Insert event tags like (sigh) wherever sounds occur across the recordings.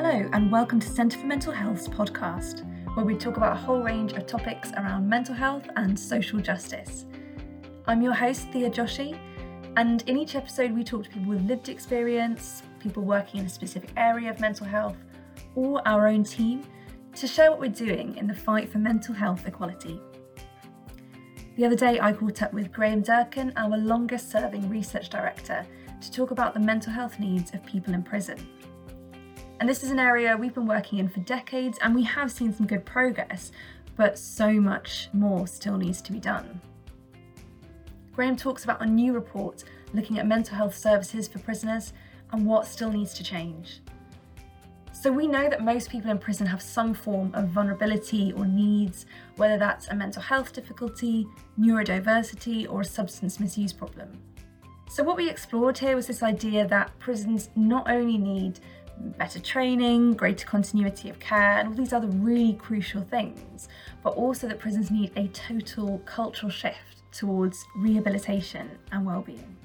Hello, and welcome to Centre for Mental Health's podcast, where we talk about a whole range of topics around mental health and social justice. I'm your host, Thea Joshi, and in each episode, we talk to people with lived experience, people working in a specific area of mental health, or our own team to share what we're doing in the fight for mental health equality. The other day, I caught up with Graham Durcan, our longest serving research director, to talk about the mental health needs of people in prison. And this is an area we've been working in for decades, and we have seen some good progress, but so much more still needs to be done. Graham talks about a new report looking at mental health services for prisoners and what still needs to change. So, we know that most people in prison have some form of vulnerability or needs, whether that's a mental health difficulty, neurodiversity, or a substance misuse problem. So, what we explored here was this idea that prisons not only need better training, greater continuity of care, and all these other really crucial things, but also that prisons need a total cultural shift towards rehabilitation and well-being.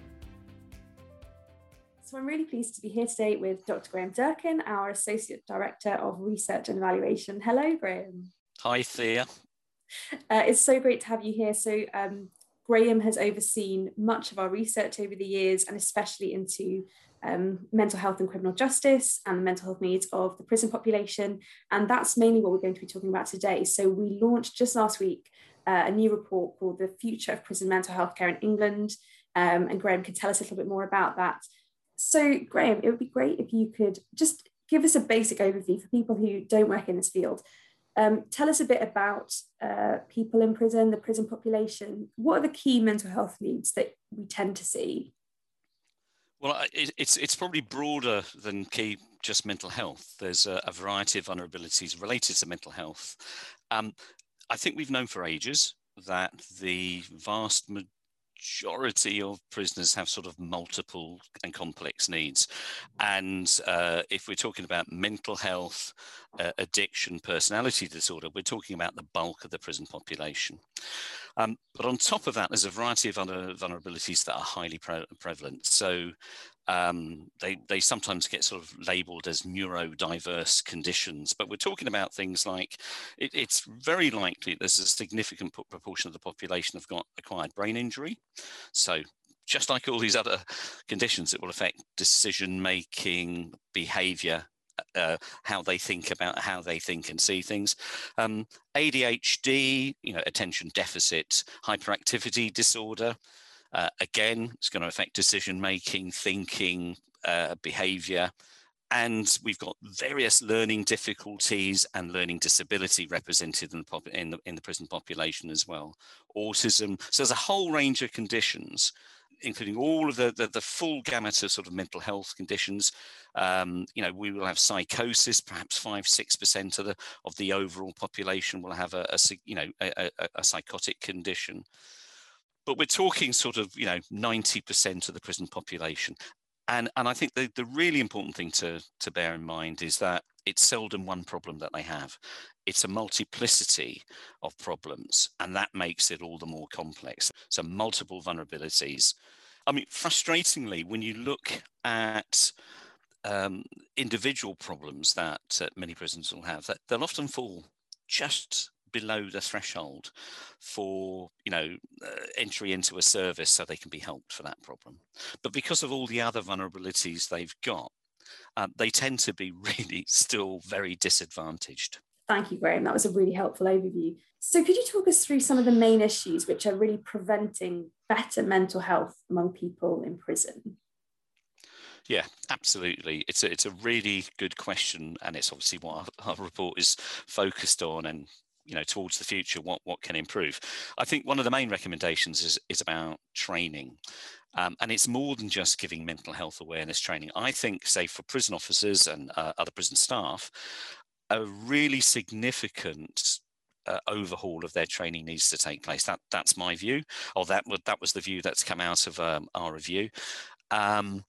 So I'm really pleased to be here today with Dr. Graham Durcan, our Associate Director of Research and Evaluation. Hello, Graham. Hi, Thea. Uh, it's so great to have you here. So um, Graham has overseen much of our research over the years and especially into um, mental health and criminal justice and the mental health needs of the prison population. And that's mainly what we're going to be talking about today. So we launched just last week uh, a new report called The Future of Prison Mental Health Care in England. Um, and Graham can tell us a little bit more about that. So, Graham, it would be great if you could just give us a basic overview for people who don't work in this field. Um, tell us a bit about uh, people in prison, the prison population. What are the key mental health needs that we tend to see? Well, it, it's it's probably broader than key just mental health. There's a, a variety of vulnerabilities related to mental health. Um, I think we've known for ages that the vast majority of prisoners have sort of multiple and complex needs. And uh, if we're talking about mental health, uh, addiction, personality disorder, we're talking about the bulk of the prison population. Um, but on top of that, there's a variety of other vulnerabilities that are highly pre- prevalent. So um, they, they sometimes get sort of labeled as neurodiverse conditions, but we're talking about things like it, it's very likely there's a significant proportion of the population have got acquired brain injury. So just like all these other conditions, it will affect decision making, behavior, uh, how they think about how they think and see things. Um, ADHD, you know, attention deficit hyperactivity disorder. Uh, again, it's going to affect decision making, thinking, uh, behavior. And we've got various learning difficulties and learning disability represented in the, pop- in the, in the prison population as well. Autism. So there's a whole range of conditions including all of the, the, the, full gamut of sort of mental health conditions. Um, you know, we will have psychosis, perhaps five, six percent of the of the overall population will have a, a you know a, a, a, psychotic condition. But we're talking sort of you know 90% of the prison population. And, and I think the, the really important thing to, to bear in mind is that it's seldom one problem that they have it's a multiplicity of problems, and that makes it all the more complex. So, multiple vulnerabilities. I mean, frustratingly, when you look at um, individual problems that uh, many prisons will have, that they'll often fall just below the threshold for you know uh, entry into a service so they can be helped for that problem but because of all the other vulnerabilities they've got um, they tend to be (laughs) really still very disadvantaged Thank you, Graham. That was a really helpful overview. So, could you talk us through some of the main issues which are really preventing better mental health among people in prison? Yeah, absolutely. It's a, it's a really good question, and it's obviously what our, our report is focused on. And you know, towards the future, what what can improve? I think one of the main recommendations is is about training. Um, and it's more than just giving mental health awareness training. I think, say, for prison officers and uh, other prison staff, a really significant uh, overhaul of their training needs to take place. That that's my view, or that that was the view that's come out of um, our review. Um,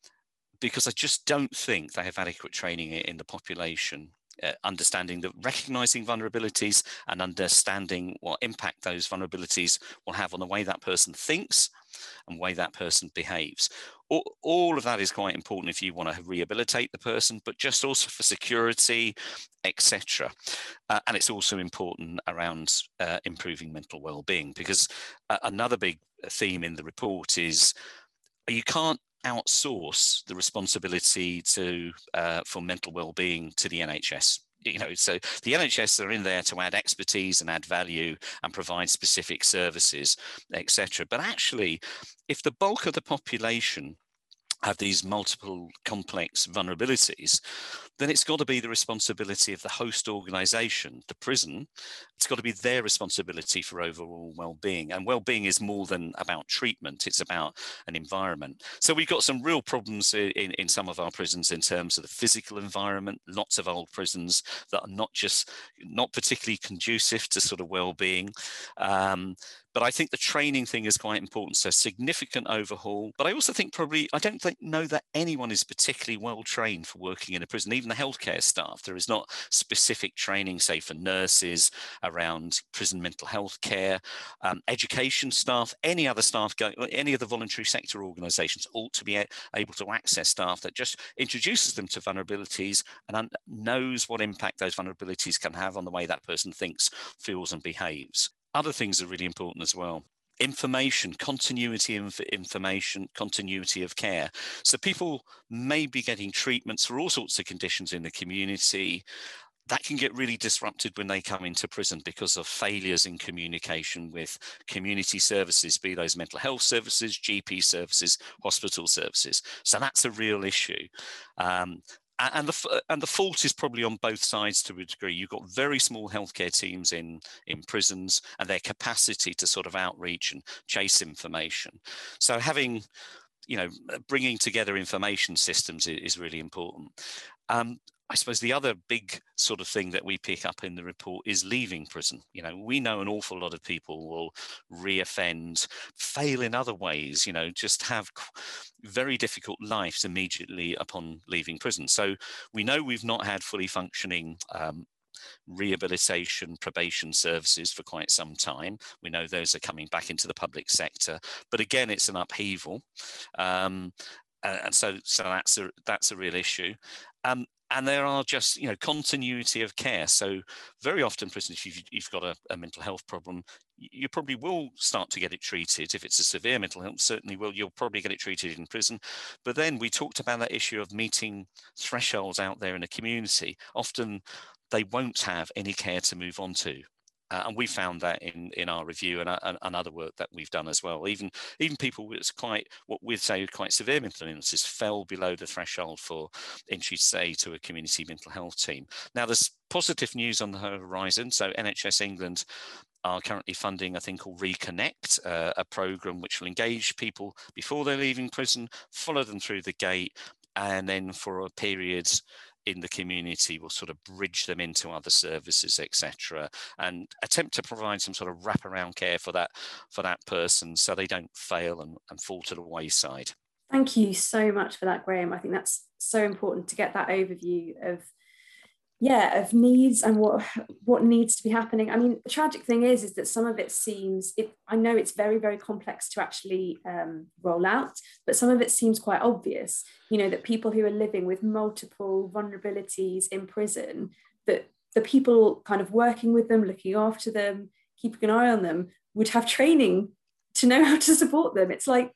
because I just don't think they have adequate training in the population, uh, understanding that recognizing vulnerabilities and understanding what impact those vulnerabilities will have on the way that person thinks and way that person behaves. All, all of that is quite important if you want to rehabilitate the person, but just also for security, etc. Uh, and it's also important around uh, improving mental well-being because uh, another big theme in the report is you can't outsource the responsibility to uh, for mental well-being to the NHS you know, so the NHS are in there to add expertise and add value and provide specific services, etc. But actually, if the bulk of the population have these multiple complex vulnerabilities, then it's got to be the responsibility of the host organization, the prison. It's got to be their responsibility for overall well-being. And well-being is more than about treatment, it's about an environment. So we've got some real problems in, in some of our prisons in terms of the physical environment, lots of old prisons that are not just not particularly conducive to sort of well-being. Um, but I think the training thing is quite important. So significant overhaul. But I also think probably I don't think know that anyone is particularly well trained for working in a prison. Even the healthcare staff, there is not specific training, say for nurses around prison mental health care, um, education staff, any other staff, go, any of the voluntary sector organisations ought to be able to access staff that just introduces them to vulnerabilities and knows what impact those vulnerabilities can have on the way that person thinks, feels, and behaves. Other things are really important as well information, continuity of information, continuity of care. So people may be getting treatments for all sorts of conditions in the community. That can get really disrupted when they come into prison because of failures in communication with community services, be those mental health services, GP services, hospital services. So that's a real issue. Um, and the and the fault is probably on both sides to a degree. You've got very small healthcare teams in in prisons, and their capacity to sort of outreach and chase information. So having, you know, bringing together information systems is, is really important. Um, I suppose the other big sort of thing that we pick up in the report is leaving prison. You know, we know an awful lot of people will reoffend, fail in other ways, you know, just have very difficult lives immediately upon leaving prison. So we know we've not had fully functioning um, rehabilitation probation services for quite some time. We know those are coming back into the public sector, but again, it's an upheaval. Um, and so, so that's a that's a real issue. Um, and there are just you know continuity of care. So very often prisoners if you've, you've got a, a, mental health problem you probably will start to get it treated. If it's a severe mental health certainly will you'll probably get it treated in prison. But then we talked about that issue of meeting thresholds out there in the community. Often they won't have any care to move on to uh, and we found that in, in our review and, uh, and, and, other work that we've done as well. Even even people with quite what we'd say quite severe mental illnesses fell below the threshold for entry, say, to a community mental health team. Now there's positive news on the horizon. So NHS England are currently funding a thing called Reconnect, uh, a program which will engage people before they're leaving prison, follow them through the gate, and then for a period in the community will sort of bridge them into other services etc and attempt to provide some sort of wraparound care for that for that person so they don't fail and, and fall to the wayside. Thank you so much for that graham. I think that's so important to get that overview of yeah of needs and what what needs to be happening. I mean the tragic thing is is that some of it seems it i know it's very very complex to actually um, roll out but some of it seems quite obvious you know that people who are living with multiple vulnerabilities in prison that the people kind of working with them looking after them keeping an eye on them would have training to know (laughs) how to support them. It's like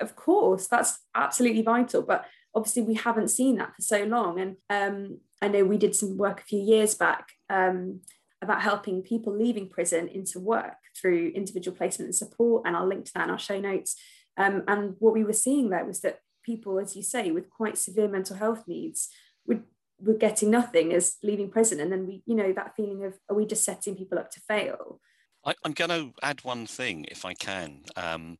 of course that's absolutely vital but obviously we haven't seen that for so long. And um, I know we did some work a few years back um, about helping people leaving prison into work through individual placement and support, and I'll link to that in our show notes. Um, and what we were seeing there was that people, as you say, with quite severe mental health needs would were getting nothing as leaving prison, and then we, you know, that feeling of are we just setting people up to fail? I, am going to add one thing, if I can. Um,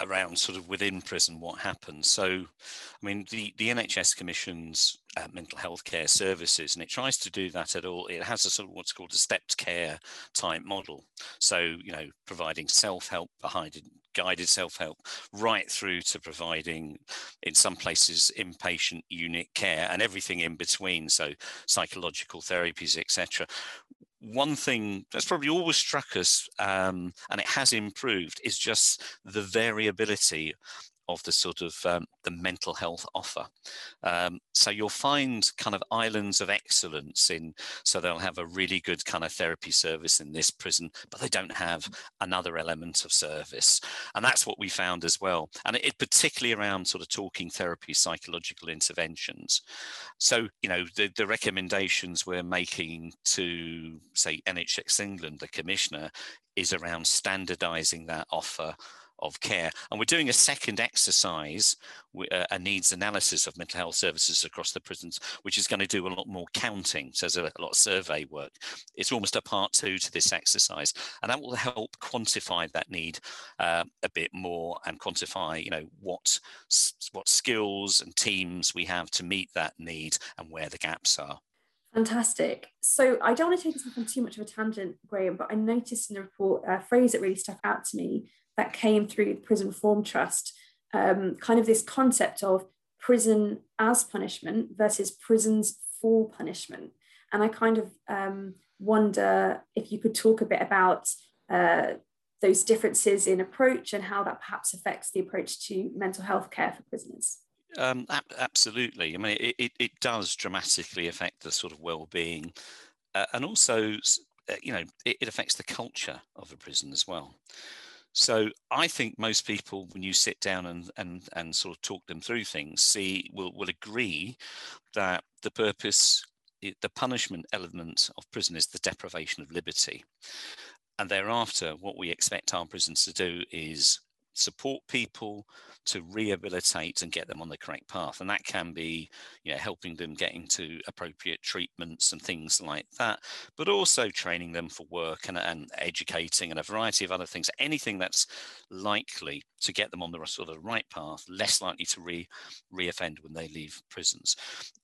around sort of within prison what happens. So, I mean, the, the NHS commissions uh, mental health care services, and it tries to do that at all. It has a sort of what's called a stepped care type model. So, you know, providing self help behind guided self help right through to providing, in some places, inpatient unit care and everything in between. So, psychological therapies, etc one thing that's probably always struck us, um, and it has improved, is just the variability of the sort of um, the mental health offer. Um, so you'll find kind of islands of excellence in, so they'll have a really good kind of therapy service in this prison, but they don't have another element of service. And that's what we found as well. And it, it particularly around sort of talking therapy, psychological interventions. So, you know, the, the recommendations we're making to say NHS England, the commissioner, is around standardizing that offer of care. And we're doing a second exercise, uh, a needs analysis of mental health services across the prisons, which is going to do a lot more counting. So there's a lot of survey work. It's almost a part two to this exercise, and that will help quantify that need uh, a bit more and quantify, you know, what what skills and teams we have to meet that need and where the gaps are. Fantastic. So I don't want to take us off on too much of a tangent, Graham, but I noticed in the report a phrase that really stuck out to me that came through the Prison Reform Trust, um, kind of this concept of prison as punishment versus prisons for punishment. And I kind of um, wonder if you could talk a bit about uh, those differences in approach and how that perhaps affects the approach to mental health care for prisoners. Um, absolutely. I mean, it, it, it, does dramatically affect the sort of well-being, uh, and also, uh, you know, it, affects the culture of a prison as well. So I think most people, when you sit down and, and, and sort of talk them through things, see will, will agree that the purpose, the punishment element of prison is the deprivation of liberty. And thereafter, what we expect our prisons to do is support people to rehabilitate and get them on the correct path and that can be you know helping them get into appropriate treatments and things like that but also training them for work and, and educating and a variety of other things. Anything that's likely to get them on the sort of right path less likely to re reoffend when they leave prisons.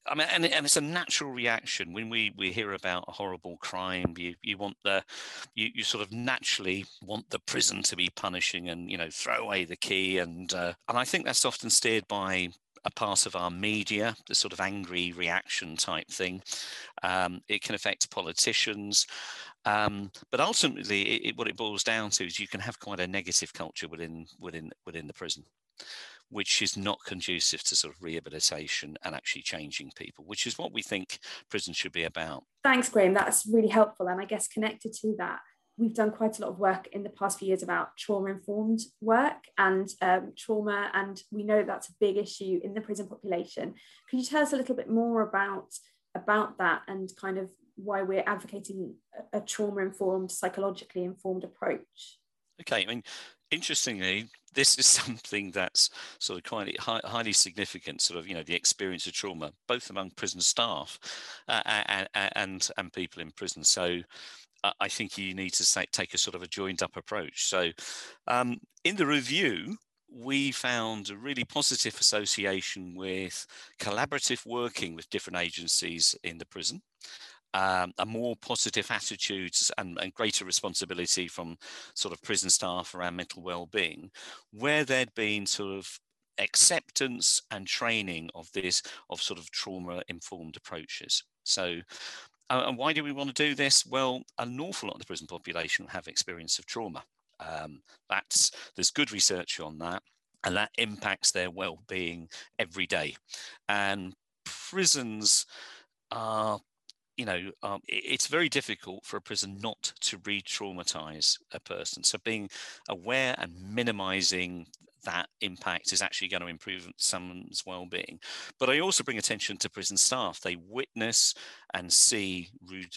I mean and, and it's a natural reaction. When we we hear about a horrible crime you you want the you, you sort of naturally want the prison to be punishing and you know throw away the key and uh, and I think that's often steered by a part of our media, the sort of angry reaction type thing. Um, it can affect politicians. Um, but ultimately, it, it, what it boils down to is you can have quite a negative culture within within within the prison, which is not conducive to sort of rehabilitation and actually changing people, which is what we think prison should be about. Thanks, Graham. That's really helpful, and I guess connected to that, we've done quite a lot of work in the past few years about trauma informed work and um, trauma, and we know that's a big issue in the prison population. Could you tell us a little bit more about about that and kind of why we're advocating a, trauma informed, psychologically informed approach? Okay, I mean, interestingly, this is (laughs) something that's sort of quite high, highly significant. Sort of, you know, the experience of trauma, both among prison staff uh, and, and and people in prison. So, I think you need to take a sort of a joined up approach. So, um, in the review, we found a really positive association with collaborative working with different agencies in the prison. Um, a more positive attitudes and, and, greater responsibility from sort of prison staff around mental well-being, where there'd been sort of acceptance and training of this of sort of trauma-informed approaches. So uh, and why do we want to do this? Well, an awful lot of the prison population have experience of trauma. Um, that's there's good research on that, and that impacts their well-being every day. And prisons are you know, um, it's very difficult for a prison not to re-traumatize a person. So being aware and minimizing that impact is actually going to improve someone's well-being. But I also bring attention to prison staff. They witness and see,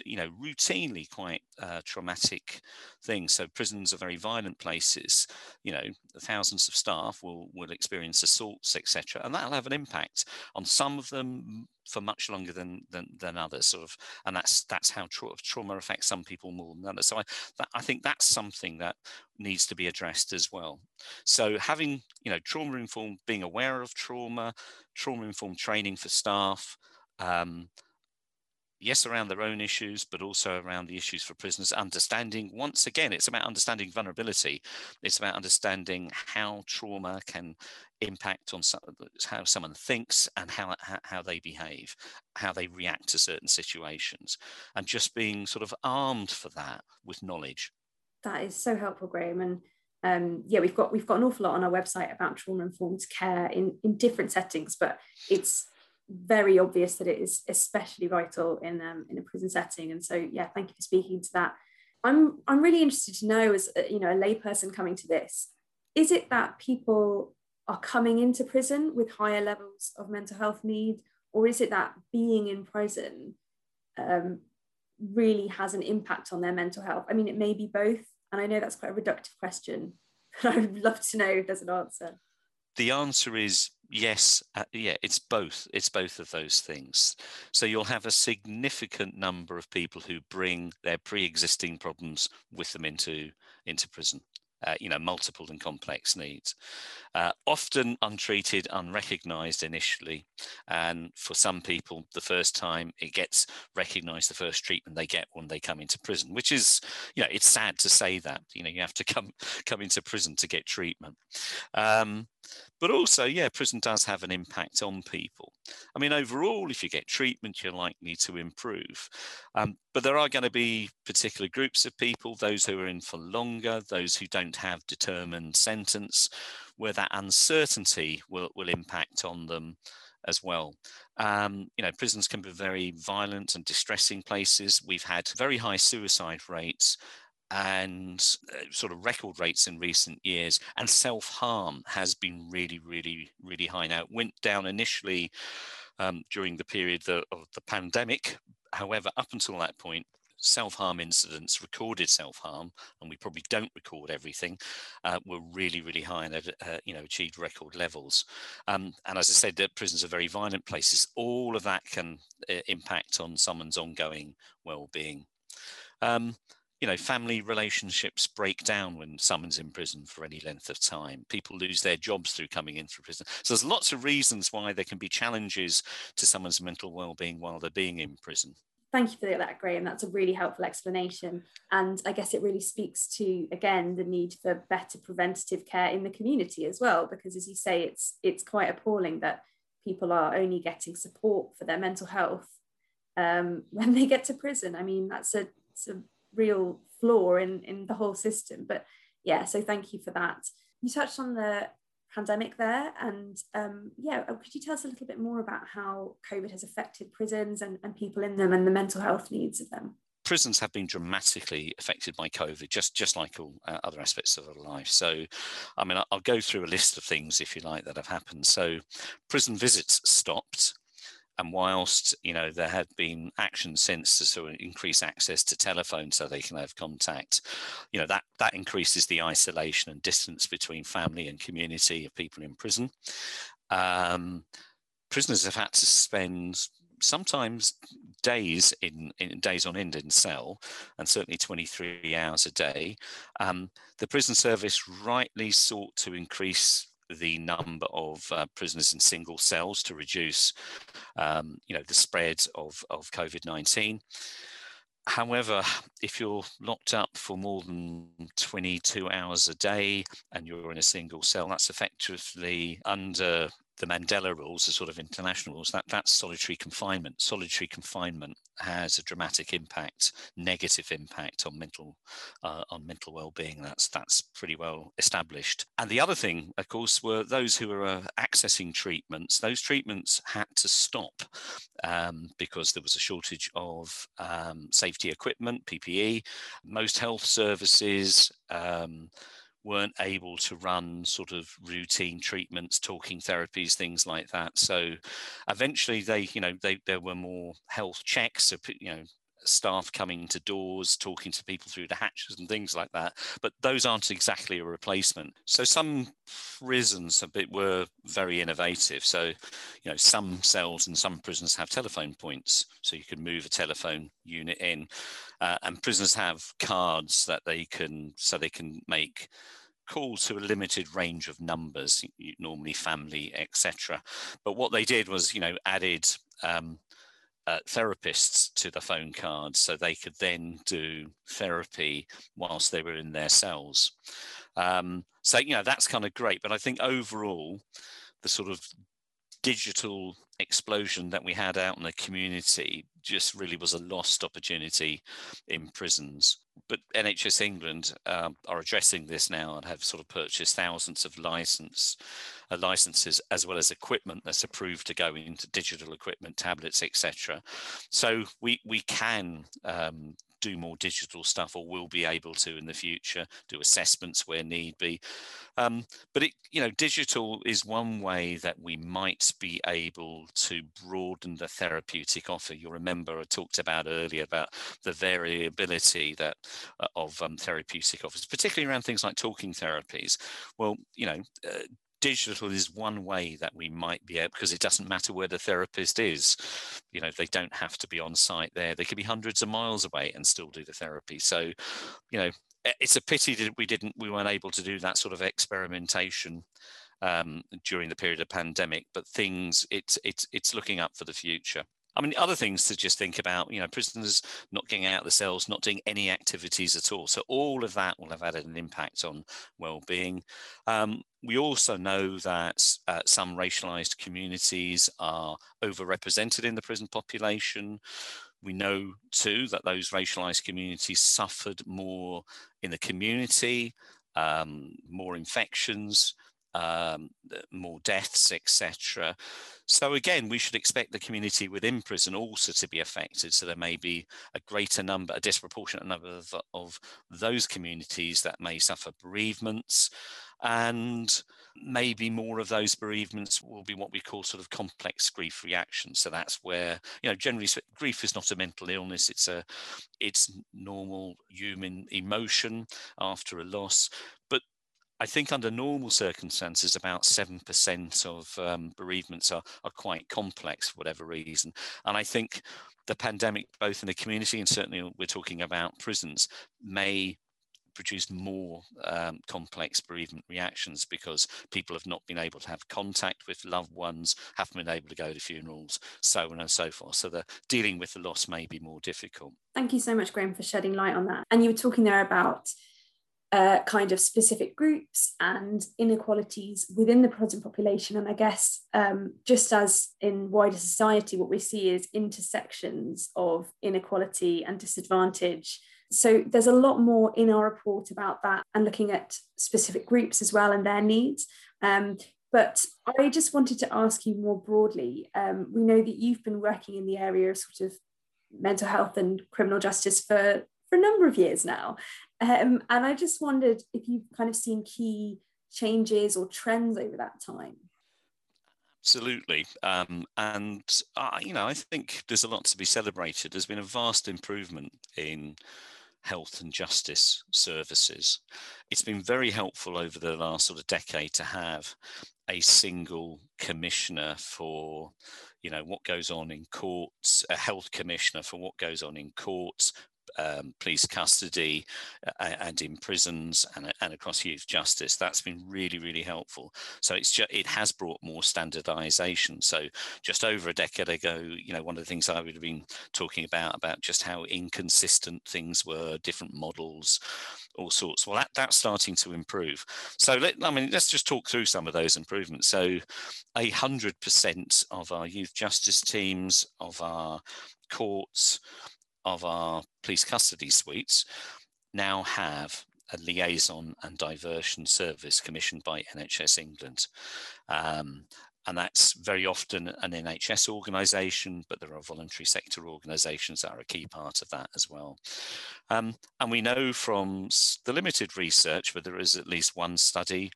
you know, routinely quite uh, traumatic things. So prisons are very violent places. You know, thousands of staff will will experience assaults, etc., and that'll have an impact on some of them for much longer than than, than others. Sort of, and that's that's how tra- trauma affects some people more than others. So I that, I think that's something that needs to be addressed as well. So having you know trauma informed, being aware of trauma, trauma informed training for staff. Um, yes, around their own issues, but also around the issues for prisoners. Understanding, once again, it's about understanding vulnerability. It's about understanding how trauma can impact on some, how someone thinks and how, how they behave, how they react to certain situations, and just being sort of armed for that with knowledge. That is so helpful, Graham. And um, yeah, we've got we've got an awful lot on our website about trauma informed care in in different settings, but it's very obvious that it is especially vital in um, in a prison setting. And so, yeah, thank you for speaking to that. I'm I'm really interested to know, as a, you know, a layperson coming to this, is it that people are coming into prison with higher levels of mental health need, or is it that being in prison um, really has an impact on their mental health? I mean, it may be both, and I know that's quite a reductive question, (laughs) but I'd love to know if there's an answer. The answer is yes uh, yeah it's both it's both of those things so you'll have a significant number of people who bring their pre-existing problems with them into into prison uh, you know, multiple and complex needs. Uh, often untreated, unrecognized initially. And for some people, the first time it gets recognized, the first treatment they get when they come into prison, which is, you know, it's sad to say that, you know, you have to come, come into prison to get treatment. Um, but also, yeah, prison does have an impact on people. I mean, overall, if you get treatment, you're likely to improve. Um, but there are going to be particular groups of people, those who are in for longer, those who don't have determined sentence, where that uncertainty will, will impact on them as well. Um, you know, prisons can be very violent and distressing places. We've had very high suicide rates and uh, sort of record rates in recent years. And self harm has been really, really, really high. Now, it went down initially um, during the period the, of the pandemic. However, up until that point, self-harm incidents, recorded self-harm, and we probably don't record everything, uh, were really, really high and uh, you know achieved record levels. Um, and as I said, the prisons are very violent places. All of that can uh, impact on someone's ongoing well-being. Um, you know, family relationships break down when someone's in prison for any length of time. People lose their jobs through coming in through prison. So there's lots of reasons why there can be challenges to someone's mental well-being while they're being in prison. Thank you for that, Graham. That's a really helpful explanation. And I guess it really speaks to, again, the need for better preventative care in the community as well, because as you say, it's it's quite appalling that people are only getting support for their mental health um, (laughs) when they get to prison. I mean, that's a, a real flaw in in the whole system but yeah so thank you for that you touched on the pandemic there and um, yeah uh, could you tell us a little bit more about how covid has affected prisons and, and people in them and the mental health needs of them prisons have been dramatically affected by COVID, just just like all uh, other aspects of our life. So, I mean, I'll go through a list of things if you like that have happened. So, prison visits stopped. And whilst you know there had been action since to sort of increase access to telephone so they can have contact, you know that that increases the isolation and distance between family and community of people in prison. Um, prisoners have had to spend sometimes days in, in, days on end in cell, and certainly 23 hours a day. Um, the prison service rightly sought to increase the number of uh, prisoners in single cells to reduce, um, you know, the spread of, of COVID-19. However, if you're locked up for more than 22 hours a day and you're in a single cell, that's effectively under the Mandela rules, the sort of international rules, that, that's solitary confinement. Solitary confinement has a dramatic impact, negative impact on mental uh, on mental well-being. That's that's pretty well established. And the other thing, of course, were those who were uh, accessing treatments. Those treatments had to stop um, because there was a shortage of um, safety equipment, PPE. Most health services. Um, weren't able to run sort of routine treatments, talking therapies, things like that. So eventually they, you know, they, there were more health checks, so, you know, staff coming to doors, talking to people through the hatches and things like that. But those aren't exactly a replacement. So some prisons a bit were very innovative. So, you know, some cells and some prisons have telephone points, so you can move a telephone unit in, uh, and prisoners have cards that they can so they can make calls to a limited range of numbers, normally family, etc. But what they did was, you know, added um, uh, therapists to the phone cards so they could then do therapy whilst they were in their cells. Um, so, you know, that's kind of great. But I think overall, the sort of digital explosion that we had out in the community just really was a lost opportunity in prisons. But NHS England um, are addressing this now and have sort of purchased thousands of license uh, licenses as well as equipment that's approved to go into digital equipment, tablets, etc. So we we can um, do more digital stuff or will be able to in the future do assessments where need be. Um, but it you know digital is one way that we might be able to broaden the therapeutic offer. You'll remember i talked about earlier about the variability that uh, of um, therapeutic offers particularly around things like talking therapies. Well you know uh, digital is one way that we might be able because it doesn't matter where the therapist is. You know they don't have to be on site there. They could be hundreds of miles away and still do the therapy. So you know it's a pity that we didn't we weren't able to do that sort of experimentation um, during the period of pandemic but things it's it's it's looking up for the future I mean, other things to just think about, you know, prisoners not getting out of the cells, not doing any activities at all. So all of that will have had an impact on well-being. Um, we also know that uh, some racialized communities are overrepresented in the prison population. We know too that those racialized communities suffered more in the community, um, more infections, um, more deaths, etc. So again, we should expect the community within prison also to be affected. So there may be a greater number, a disproportionate number of, of those communities that may suffer bereavements, and maybe more of those bereavements will be what we call sort of complex grief reactions. So that's where you know generally grief is not a mental illness; it's a it's normal human emotion after a loss. I think under normal circumstances, about 7% of um, bereavements are, are quite complex for whatever reason. And I think the pandemic, both in the community and certainly we're talking about prisons, may produce more um, complex bereavement reactions because people have not been able to have contact with loved ones, haven't been able to go to funerals, so on and so forth. So the dealing with the loss may be more difficult. Thank you so much, Graham, for shedding light on that. And you were talking there about uh, kind of specific groups and inequalities within the prison population. And I guess um, just as in wider society, what we see is intersections of inequality and disadvantage. So there's a lot more in our report about that and looking at specific groups as well and their needs. Um, but I just wanted to ask you more broadly. Um, we know that you've been working in the area of sort of mental health and criminal justice for for a number of years now. Um, and I just wondered if you've kind of seen key changes or trends over that time. Absolutely. Um, and, you know, I think there's a lot to be celebrated. There's been a vast improvement in health and justice services. It's been very helpful over the last sort of decade to have a single commissioner for you know what goes on in courts a health commissioner for what goes on in courts um, police custody uh, and in prisons and, and across youth justice. That's been really, really helpful. So it's just, it has brought more standardization. So just over a decade ago, you know, one of the things I would have been talking about, about just how inconsistent things were, different models, all sorts. Well, that, that's starting to improve. So let, I mean, let's just talk through some of those improvements. So a hundred percent of our youth justice teams, of our courts, of our police custody suites now have a liaison and diversion service commissioned by NHS England. Um, and that's very often an NHS organisation, but there are voluntary sector organisations that are a key part of that as well. Um, and we know from the limited research, but there is at least one study,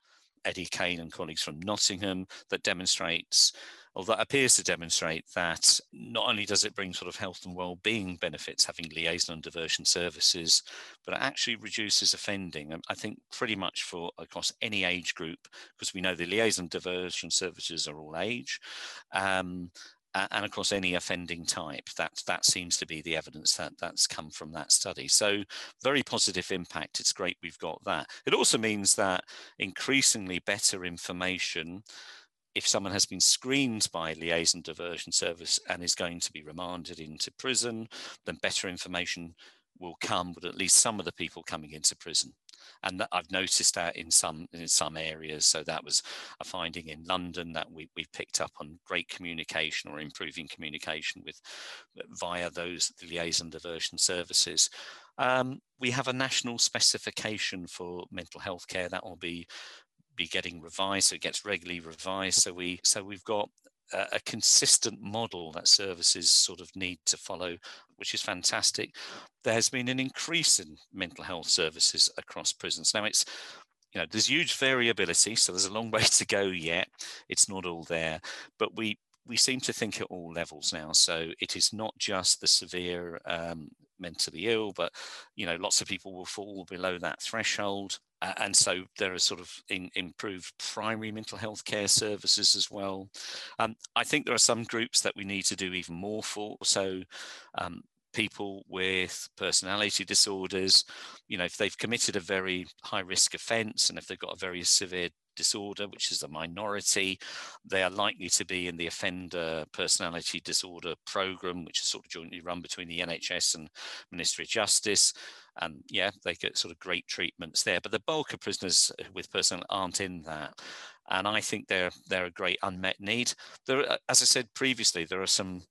Eddie Kane and colleagues from Nottingham, that demonstrates that appears to demonstrate that not only does it bring sort of health and well-being benefits having liaison and diversion services, but it actually reduces offending. I think pretty much for across any age group, because we know the liaison diversion services are all age. Um, and course any offending type that that seems to be the evidence that that's come from that study so very positive impact it's great we've got that it also means that increasingly better information if someone has been screened by liaison diversion service and is going to be remanded into prison, then better information will come with at least some of the people coming into prison. And I've noticed that in some in some areas. So that was a finding in London that we we picked up on great communication or improving communication with via those liaison diversion services. Um, we have a national specification for mental health care that will be be getting revised. So it gets regularly revised. So we so we've got a, a consistent model that services sort of need to follow, which is fantastic. There has been an increase in mental health services across prisons. Now it's you know there's huge variability so there's a long (laughs) way to go yet it's not all there but we we seem to think at all levels now. So it is not just the severe um, mentally ill, but you know, lots of people will fall below that threshold. Uh, and so there are sort of in, improved primary mental health care services as well. Um, I think there are some groups that we need to do even more for. So um, people with personality disorders, you know, if they've committed a very high risk offence and if they've got a very severe disorder, which is a minority. They are likely to be in the offender personality disorder program, which is sort of jointly run between the NHS and Ministry of Justice. And yeah, they get sort of great treatments there. But the bulk of prisoners with personal aren't in that. And I think they're they're a great unmet need. There, as I said previously, there are some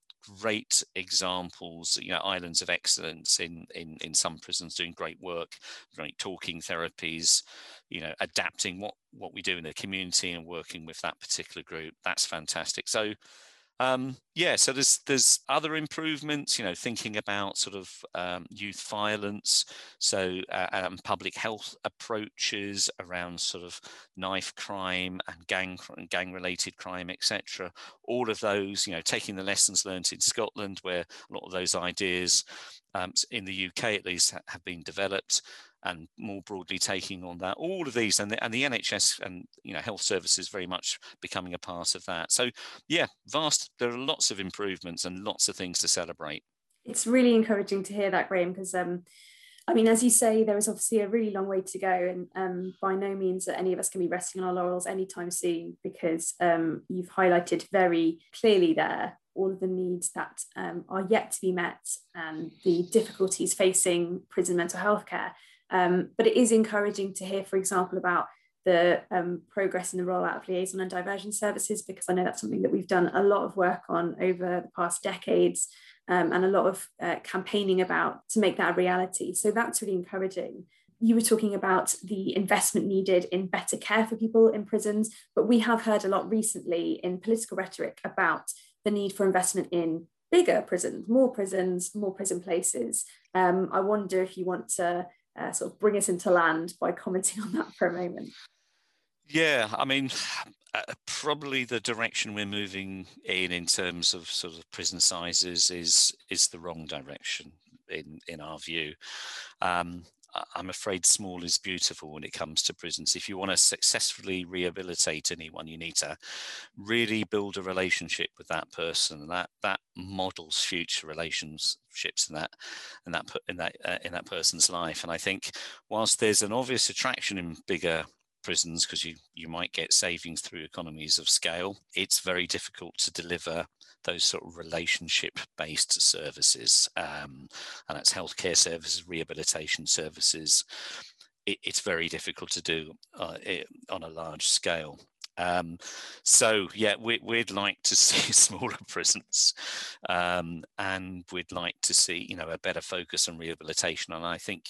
great examples, you know, islands of excellence in in in some prisons doing great work, great talking therapies, you know, adapting what what we do in the community and working with that particular group. That's fantastic. So um, yeah, so there's there's other improvements, you know, thinking about sort of um, youth violence, so uh, um, public health approaches around sort of knife crime and gang and gang related crime, etc. All of those, you know, taking the lessons learned in Scotland, where a lot of those ideas um, in the UK at least have been developed and more broadly taking on that all of these and the, and the nhs and you know health services very much becoming a part of that so yeah vast there are lots of improvements and lots of things to celebrate it's really encouraging to hear that graham because um, I mean, as you say, there is obviously a really long way to go, and um, by no means that any of us can be resting on our laurels anytime soon, because um, you've highlighted very clearly there all of the needs that um, are yet to be met and the difficulties facing prison mental health care. Um, but it is encouraging to hear, for example, about the um, progress in the rollout of liaison and diversion services, because I know that's something that we've done a lot of work on over the past decades um, and a lot of uh, campaigning about to make that a reality. So that's really encouraging. You were talking about the investment needed in better care for people in prisons, but we have heard a lot recently in political rhetoric about the need for investment in bigger prisons, more prisons, more prison places. Um, I wonder if you want to uh, sort of bring us into land by commenting on that for a moment. Yeah, I mean, uh, probably the direction we're moving in in terms of sort of prison sizes is is the wrong direction in in our view. Um, I'm afraid small is beautiful when it comes to prisons. If you want to successfully rehabilitate anyone, you need to really build a relationship with that person. That that models future relationships in that in that in that uh, in that person's life. And I think whilst there's an obvious attraction in bigger prisons because you you might get savings through economies of scale, it's very difficult to deliver those sort of relationship based services, um, and that's healthcare services, rehabilitation services. It, it's very difficult to do uh, it, on a large scale. Um, so yeah, we, would like to (laughs) see smaller prisons, um, and we'd like to see you know a better focus on rehabilitation. And I think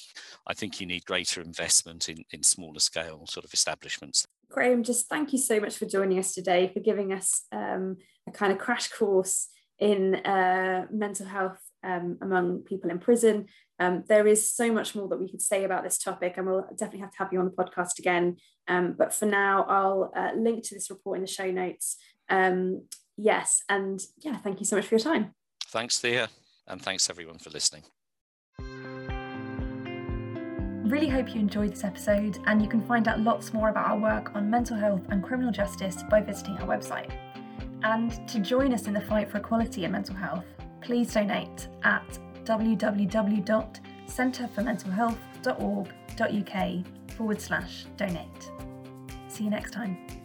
I think you need greater investment in in smaller scale sort of establishments. Graham, just thank you so much for joining us today, for giving us um, a kind of crash course in uh, mental health um, among people in prison. Um, there is so much more that we could say about this topic, and we'll definitely have to have you on the podcast again. Um, but for now, I'll uh, link to this report in the show notes. Um, yes, and yeah, thank you so much for your time. Thanks, Thea, and thanks everyone for listening. Really hope you enjoyed this episode, and you can find out lots more about our work on mental health and criminal justice by visiting our website. And to join us in the fight for equality in mental health, please donate at www.centreformentalhealth.org.uk forward slash donate. See you next time.